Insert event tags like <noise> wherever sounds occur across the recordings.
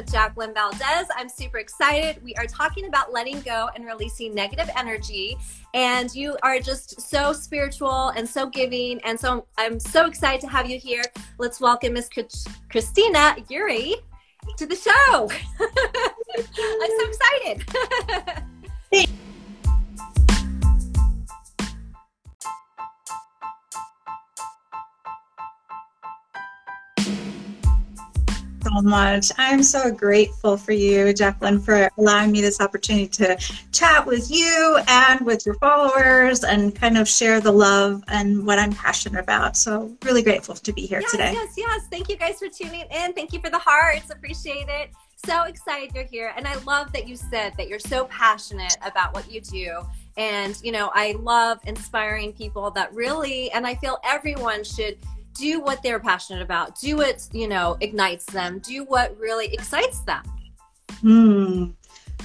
with Jacqueline Valdez. I'm super excited. We are talking about letting go and releasing negative energy. And you are just so spiritual and so giving. And so I'm so excited to have you here. Let's welcome Miss Christina Yuri to the show. <laughs> I'm so excited. <laughs> so much. I'm so grateful for you, Jacqueline, for allowing me this opportunity to chat with you and with your followers and kind of share the love and what I'm passionate about. So, really grateful to be here yes, today. Yes, yes. Thank you guys for tuning in. Thank you for the hearts. Appreciate it. So excited you're here. And I love that you said that you're so passionate about what you do. And, you know, I love inspiring people that really, and I feel everyone should do what they're passionate about. Do what you know ignites them. Do what really excites them. Hmm.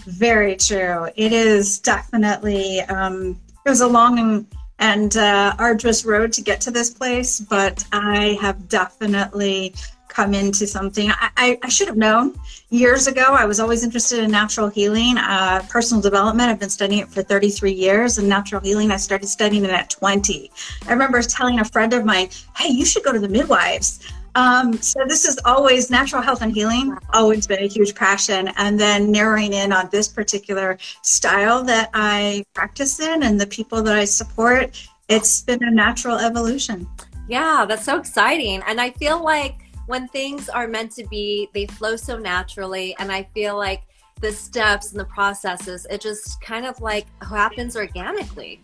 Very true. It is definitely um, it was a long and, uh, arduous road to get to this place but i have definitely come into something I, I, I, should have known years ago. I was always interested in natural healing, uh, personal development. I've been studying it for 33 years, and natural healing, I started studying it at 20. I remember telling a friend of mine, hey, you should go to the midwives. Um, so this is always natural health and healing, always been a huge passion. And then narrowing in on this particular style that I practice in and the people that I support, it's been a natural evolution. Yeah, that's so exciting. And I feel like when things are meant to be, they flow so naturally. And I feel like the steps and the processes, it just kind of like happens organically.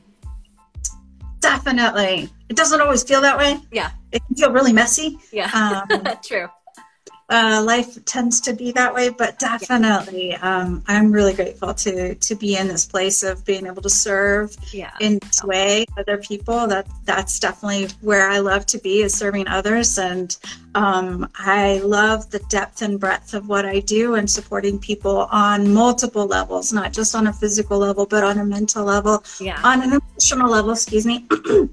Definitely. It doesn't always feel that way. Yeah. It can feel really messy. Yeah. Um, <laughs> True uh, life tends to be that way, but definitely, um, I'm really grateful to to be in this place of being able to serve yeah. in this way other people. That that's definitely where I love to be is serving others, and um, I love the depth and breadth of what I do and supporting people on multiple levels, not just on a physical level, but on a mental level, yeah. on an emotional level. Excuse me, <clears throat>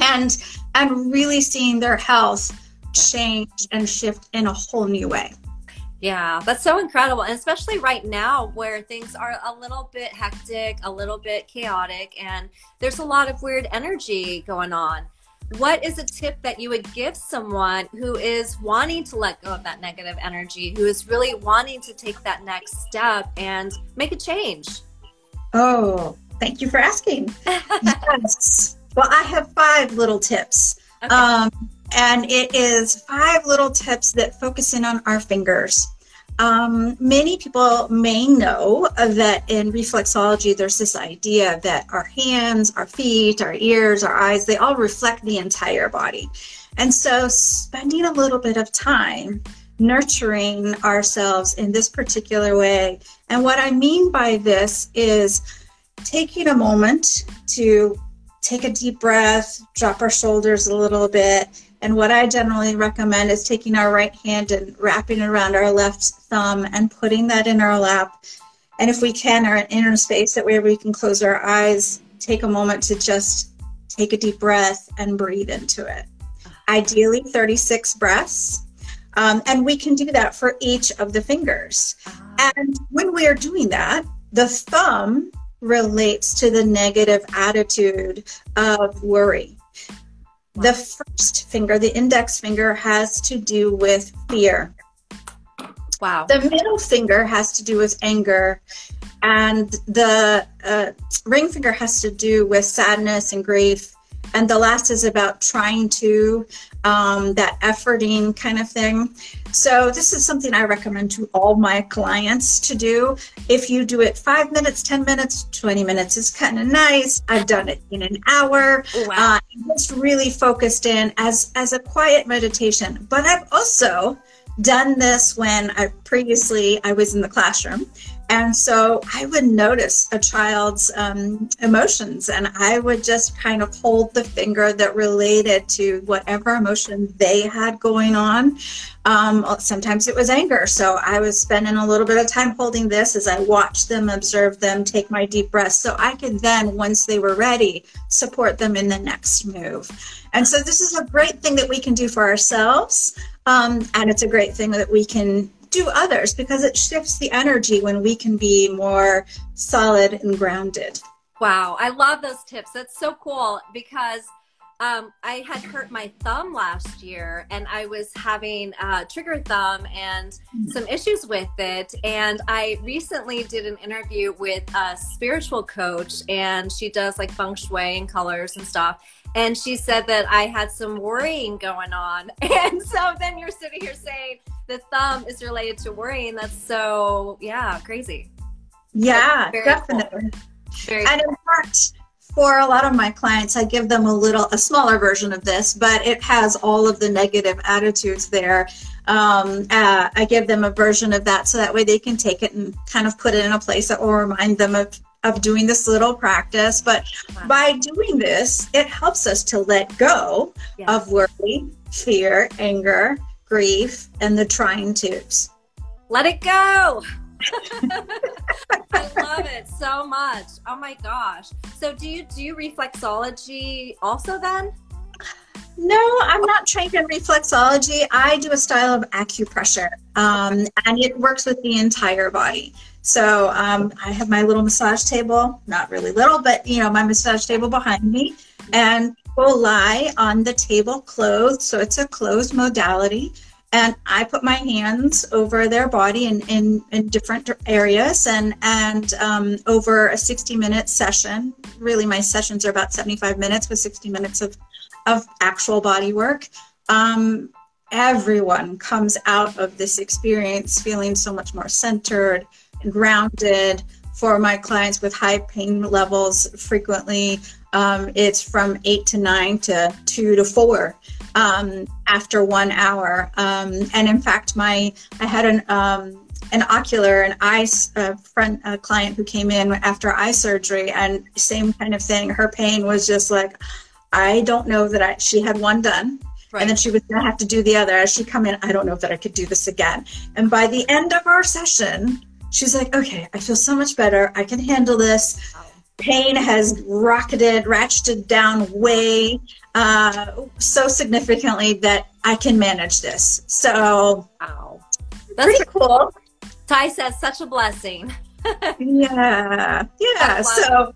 and and really seeing their health change and shift in a whole new way. Yeah, that's so incredible. And especially right now where things are a little bit hectic, a little bit chaotic, and there's a lot of weird energy going on. What is a tip that you would give someone who is wanting to let go of that negative energy, who is really wanting to take that next step and make a change? Oh, thank you for asking. <laughs> yes. Well, I have five little tips. Okay. Um, and it is five little tips that focus in on our fingers. Um, many people may know that in reflexology, there's this idea that our hands, our feet, our ears, our eyes, they all reflect the entire body. And so, spending a little bit of time nurturing ourselves in this particular way. And what I mean by this is taking a moment to take a deep breath, drop our shoulders a little bit, and what I generally recommend is taking our right hand and wrapping it around our left thumb and putting that in our lap. And if we can, our inner space that where we can close our eyes, take a moment to just take a deep breath and breathe into it. Ideally, 36 breaths. Um, and we can do that for each of the fingers. Uh-huh. And when we are doing that, the thumb relates to the negative attitude of worry. The first finger, the index finger, has to do with fear. Wow. The middle finger has to do with anger. And the uh, ring finger has to do with sadness and grief. And the last is about trying to, um, that efforting kind of thing. So, this is something I recommend to all my clients to do. If you do it five minutes, 10 minutes, 20 minutes is kind of nice. I've done it in an hour. Wow. Uh, just really focused in as, as a quiet meditation. But I've also done this when I previously I was in the classroom and so I would notice a child's um, emotions and I would just kind of hold the finger that related to whatever emotion they had going on. Um, sometimes it was anger. So I was spending a little bit of time holding this as I watched them, observe them, take my deep breaths. So I could then, once they were ready, support them in the next move. And so this is a great thing that we can do for ourselves. Um, and it's a great thing that we can do others because it shifts the energy when we can be more solid and grounded. Wow, I love those tips. That's so cool because um, I had hurt my thumb last year and I was having a trigger thumb and hmm. some issues with it. And I recently did an interview with a spiritual coach and she does like feng shui and colors and stuff. And she said that I had some worrying going on. <laughs> And so then you're sitting here saying the thumb is related to worrying. That's so, yeah, crazy. Yeah, definitely. Cool. Very and in fact, for a lot of my clients, I give them a little, a smaller version of this, but it has all of the negative attitudes there. Um, uh, I give them a version of that so that way they can take it and kind of put it in a place that will remind them of, of doing this little practice. But wow. by doing this, it helps us to let go yes. of worry, fear, anger, grief, and the trying twos. Let it go. <laughs> I love it so much. Oh my gosh. So do you do reflexology also then? No, I'm not trained in reflexology. I do a style of acupressure, um, and it works with the entire body. So um, I have my little massage table, not really little, but you know, my massage table behind me, and people lie on the table clothed. So it's a closed modality and I put my hands over their body in, in, in different areas and, and um, over a 60 minute session, really my sessions are about 75 minutes with 60 minutes of, of actual body work. Um, everyone comes out of this experience feeling so much more centered and grounded. For my clients with high pain levels, frequently um, it's from eight to nine to two to four um, after one hour. Um, and in fact, my I had an um, an ocular an eye uh, friend a client who came in after eye surgery, and same kind of thing. Her pain was just like, I don't know that I. She had one done. Right. And then she was going to have to do the other. As she come in, I don't know that I could do this again. And by the end of our session, she's like, okay, I feel so much better. I can handle this. Pain has rocketed, ratcheted down way uh, so significantly that I can manage this. So, wow, that's pretty cool. Ty says such a blessing. <laughs> yeah, yeah. So,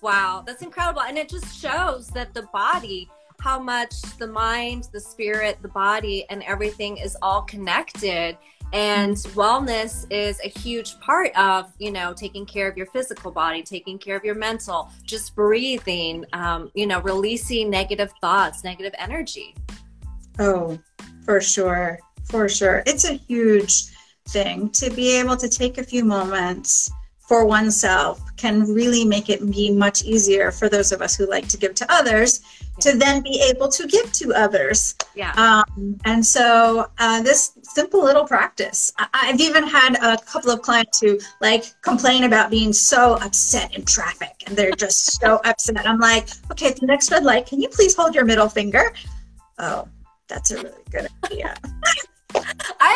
wow, that's incredible, and it just shows that the body how much the mind, the spirit, the body, and everything is all connected and wellness is a huge part of you know taking care of your physical body taking care of your mental just breathing um, you know releasing negative thoughts negative energy. Oh for sure for sure. It's a huge thing to be able to take a few moments for oneself can really make it be much easier for those of us who like to give to others to then be able to give to others. Yeah. Um, and so uh, this simple little practice. I- have even had a couple of clients who like complain about being so upset in traffic, and they're just <laughs> so upset. I'm like, okay, the next red light, can you please hold your middle finger? Oh, that's a really good idea. <laughs>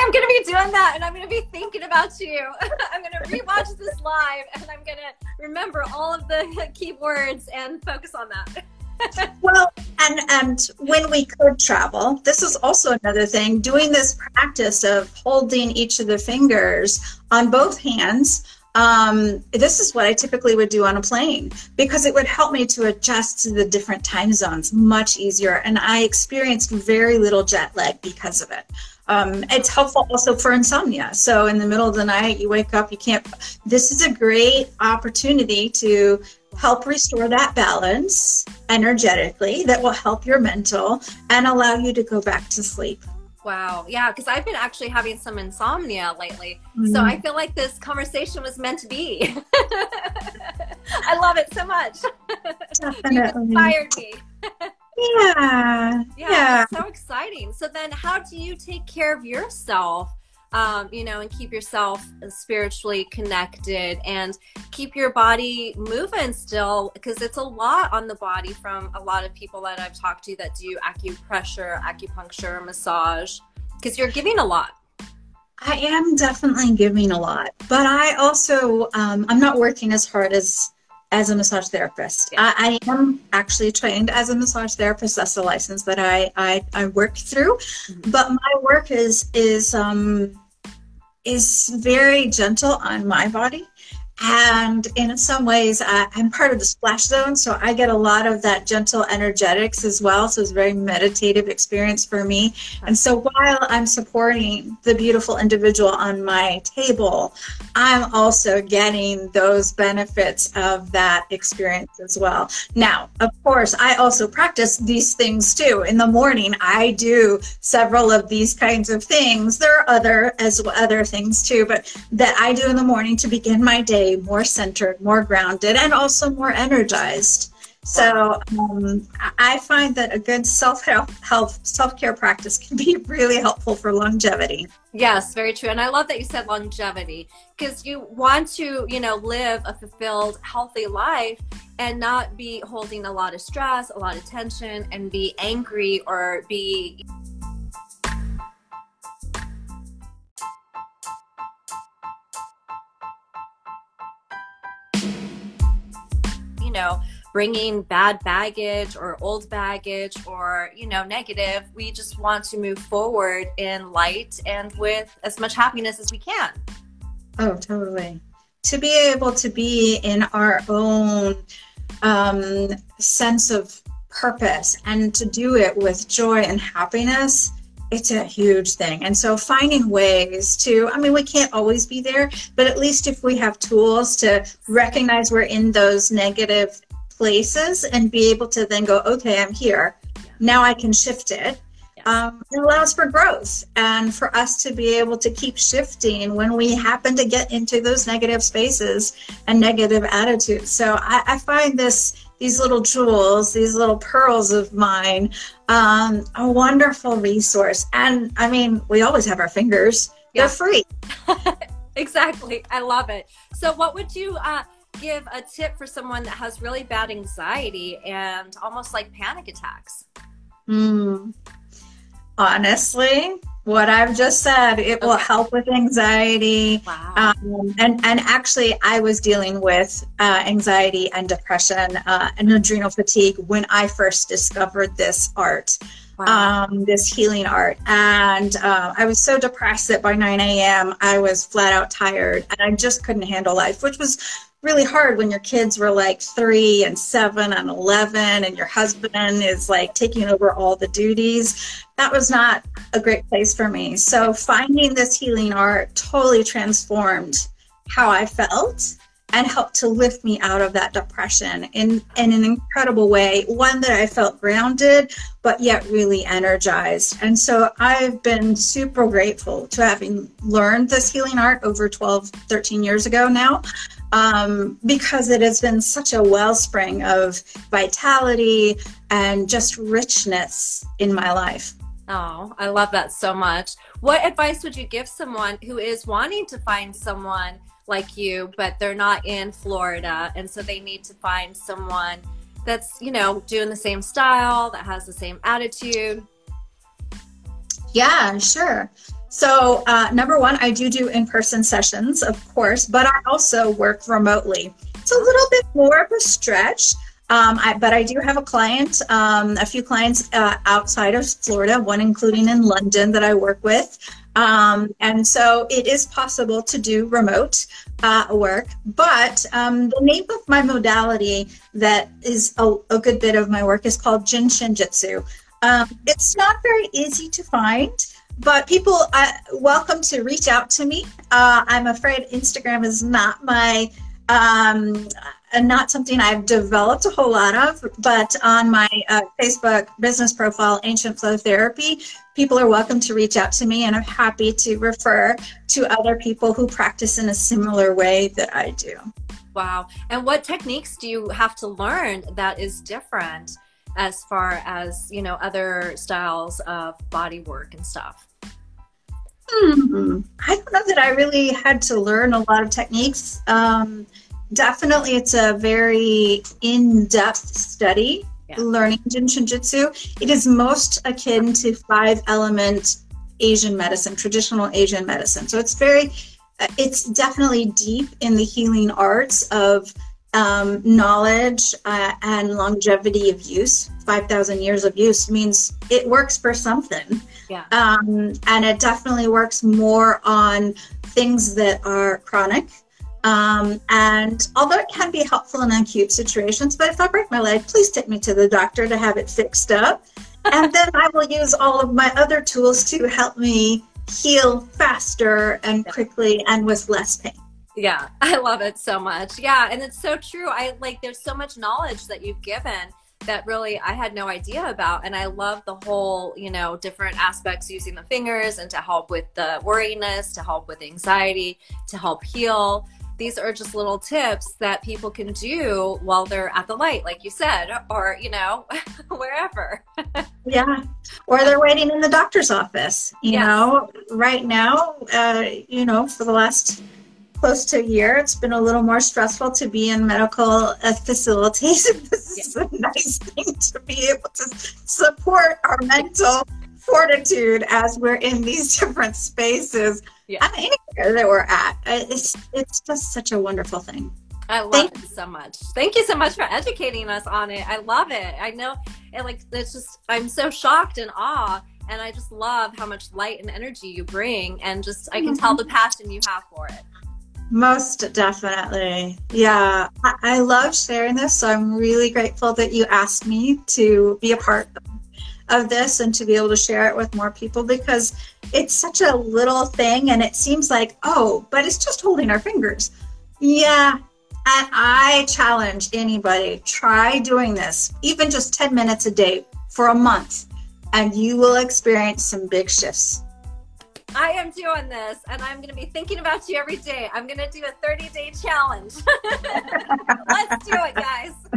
I am going to be doing that and I'm to be thinking about you. <laughs> I'm to rewatch this live and I'm to remember all of the <laughs> key words and focus on that. <laughs> well, and and when we could travel, this is also another thing. Doing this practice of holding each of the fingers on both hands. Um, this is what I typically would do on a plane because it would help me to adjust to the different time zones much easier. And I experienced very little jet lag because of it. Um, it's helpful also for insomnia. So in the middle of the night, you wake up, you can't. This is a great opportunity to help restore that balance energetically that will help your mental and allow you to go back to sleep. Wow. Yeah, because I've been actually having some insomnia lately. Mm-hmm. So I feel like this conversation was meant to be. <laughs> I love it so much. <laughs> Definitely. you inspired me. <laughs> yeah. Yeah. yeah. So exciting. So then how do you take care of yourself? Um, you know, and keep yourself spiritually connected and keep your body moving still because it's a lot on the body from a lot of people that I've talked to that do acupressure, acupuncture, massage, because you're giving a lot. I am definitely giving a lot, but I also um, I'm not working as hard as as a massage therapist. Yeah. I, I, am actually trained as a massage therapist. That's the license that I I, I work through. Mm-hmm. But my work is is um, is very gentle on my body and in some ways I, am part of the splash zone so i get a lot of that gentle energetics as well so it's a very meditative experience for me. And so while i'm supporting the beautiful individual on my table i'm also getting those benefits of that experience as well. Now of course i also practice these things too. In the morning i do several of these kinds of things. There are other as other things too but that i do in the morning to begin my day more centered, more grounded, and also more energized. So um, I find that a good self health self care practice can be <laughs> really helpful for longevity. Yes, very true. And I love that you said longevity because you want to, you know, live a fulfilled, healthy life and not be holding a lot of stress, a lot of tension, and be angry or be bringing bad baggage or old baggage or, you know, negative. We just want to move forward in light and with as much happiness as we can. Oh, totally. To be able to be in our own um, sense of purpose and to do it with joy and happiness it's a huge thing. And so finding ways to, I mean, we can't always be there, but at least if we have tools to recognize we're in those negative places and be able to then go, okay, I'm here. Now I can shift it. Um, it allows for growth and for us to be able to keep shifting when we happen to get into those negative spaces and negative attitudes. So I, I find this these little jewels, these little pearls of mine, um, a wonderful resource. And I mean, we always have our fingers. Yeah. They're free. <laughs> exactly. I love it. So, what would you uh, give a tip for someone that has really bad anxiety and almost like panic attacks? Hmm. Honestly, what I've just said. It okay. will help with anxiety. Wow. Um, and, and actually, I was dealing with uh, anxiety and depression uh, and adrenal fatigue when I first discovered this art. Wow. Um, this healing art. And uh, I was so depressed that by 9 a.m., I was flat out tired and I just couldn't handle life, which was really hard when your kids were like three and seven and 11 and your husband is like taking over all the duties. That was not a great place for me. So finding this healing art totally transformed how I felt and helped to lift me out of that depression in, in an incredible way. One that I felt grounded, but yet really energized. And so I've been super grateful to having learned this healing art over 12, 13 years ago now um, because it has been such a wellspring of vitality and just richness in my life. Oh, I love that so much. What advice would you give someone who is wanting to find someone like you, but they're not in Florida, and so they need to find someone that's, you know, doing the same style, that has the same attitude? Yeah, sure. So, uh, number one, I do do in person sessions, of course, but I also work remotely. It's a little bit more of a stretch, um, I, but I do have a client, um, a few clients uh, outside of Florida, one including in London that I work with. Um, and so it is possible to do remote uh, work, but um, the name of my modality that is a, a, good bit of my work is called Jin Shin Jyutsu. Um, it's not very easy to find but people uh, welcome to reach out to me uh, i'm afraid instagram is not my um, uh, not something i've developed a whole lot of but on my uh, facebook business profile ancient flow therapy people are welcome to reach out to me and i'm happy to refer to other people who practice in a similar way that i do. Wow. And what techniques do you have to learn that is different as far as you know other styles of body work and stuff? Hmm. i don't know that i really had to learn a lot of techniques. Um, definitely it's a very in-depth study yeah. learning Jin Shin Jyutsu it is most akin to five element asian medicine traditional asian medicine so it's very uh, it's definitely deep in the healing arts of um, knowledge uh, and longevity of use 5000 years of use means it works for something yeah. Um, and it definitely works more on things that are chronic. Um, and although it can be helpful in acute situations, but if I break my leg, please take me to the doctor to have it fixed up. and then I will use all of my other tools to help me heal faster and quickly and with less pain. Yeah, <laughs> I love it so much. Yeah, and it's so true. I like there's so much knowledge that you've given that really I had no idea about. And I love the whole, you know, different aspects using the fingers and to help with the worriness, to help with anxiety, to help heal. These are just little tips that people can do while they're at the light, like you said, or, you know, <laughs> wherever. yeah. Or they're waiting in the doctor's office. You yes. know, right now, uh, you know, for the last close to a year. It's been a little more stressful to be in medical uh, facilities. <laughs> this is a nice thing to be able to support our mental fortitude as we're in these <laughs> different spaces. Yeah. Anywhere that we're at, it's it's just such a wonderful thing. I love Thank it so much. Thank you so much for educating us on it. I love it. I know, and like it's just I'm so shocked and awe and I just love how much light and energy you bring, and just I can tell the mm-hmm. passion you have for it. Most definitely. Yeah. I, I love sharing this. So I'm really grateful that you asked me to be a part of this and to be able to share it with more people because it's such a little thing and it seems like, oh, but it's just holding our fingers. Yeah. And I challenge anybody try doing this, even just 10 minutes a day for a month, and you will experience some big shifts. I am doing this and I'm going to be thinking about you every day. I'm going to do a 30 day challenge. <laughs> Let's do it, guys. <laughs>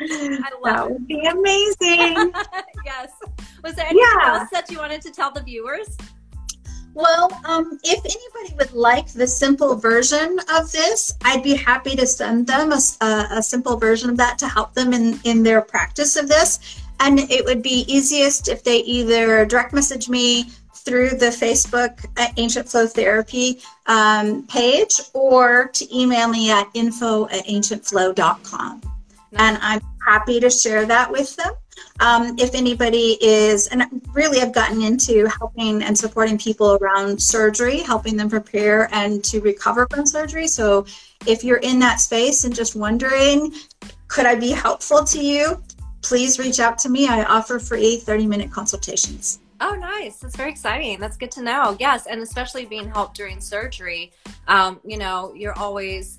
I love that would be amazing. <laughs> yes. Was there anything yeah. else that you wanted to tell the viewers? Well, um, if anybody would like the simple version of this, I'd be happy to send them a, a, a simple version of that to help them in, in their practice of this. And it would be easiest if they either direct message me through the Facebook Ancient Flow Therapy um, page or to email me at info at ancientflow.com. Nice. And I'm happy to share that with them. Um, if anybody is, and really I've gotten into helping and supporting people around surgery, helping them prepare and to recover from surgery. So if you're in that space and just wondering, could I be helpful to you? Please reach out to me. I offer free 30 minute consultations. Oh, nice. That's very exciting. That's good to know. Yes. And especially being helped during surgery, um, you know, you're always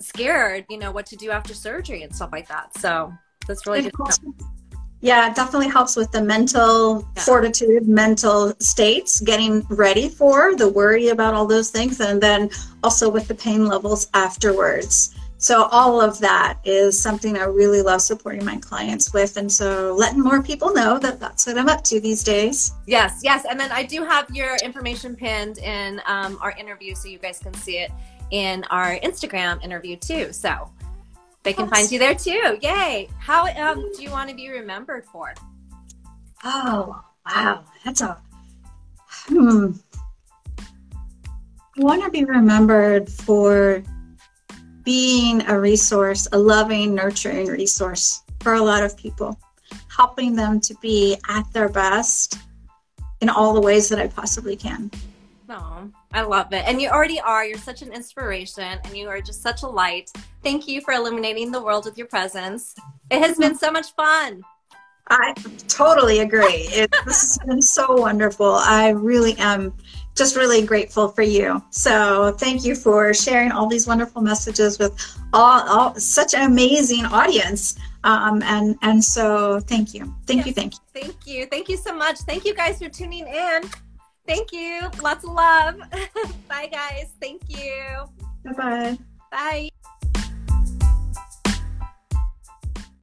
scared, you know, what to do after surgery and stuff like that. So that's really good. Yeah, it definitely helps with the mental yeah. fortitude, mental states, getting ready for the worry about all those things, and then also with the pain levels afterwards. So all of that is something I really love supporting my clients with, and so letting more people know that that's what I'm up to these days. Yes, yes, and then I do have your information pinned in um, our interview, so you guys can see it in our Instagram interview too. So they can find you there too. Yay! How um, do you want to be remembered for? Oh wow, that's a hmm. I want to be remembered for being a resource, a loving, nurturing resource for a lot of people, helping them to be at their best in all the ways that I possibly can. Oh, I love it. And you already are. You're such an inspiration and you are just such a light. Thank you for illuminating the world with your presence. It has been mm-hmm. so much fun. I totally agree. It, this has been so wonderful. I really am just really grateful for you. So thank you for sharing all these wonderful messages with all, all such an amazing audience. Um, and and so thank you, thank yes, you, thank you, thank you, thank you so much. Thank you guys for tuning in. Thank you. Lots of love. <laughs> Bye guys. Thank you. Bye-bye. Bye.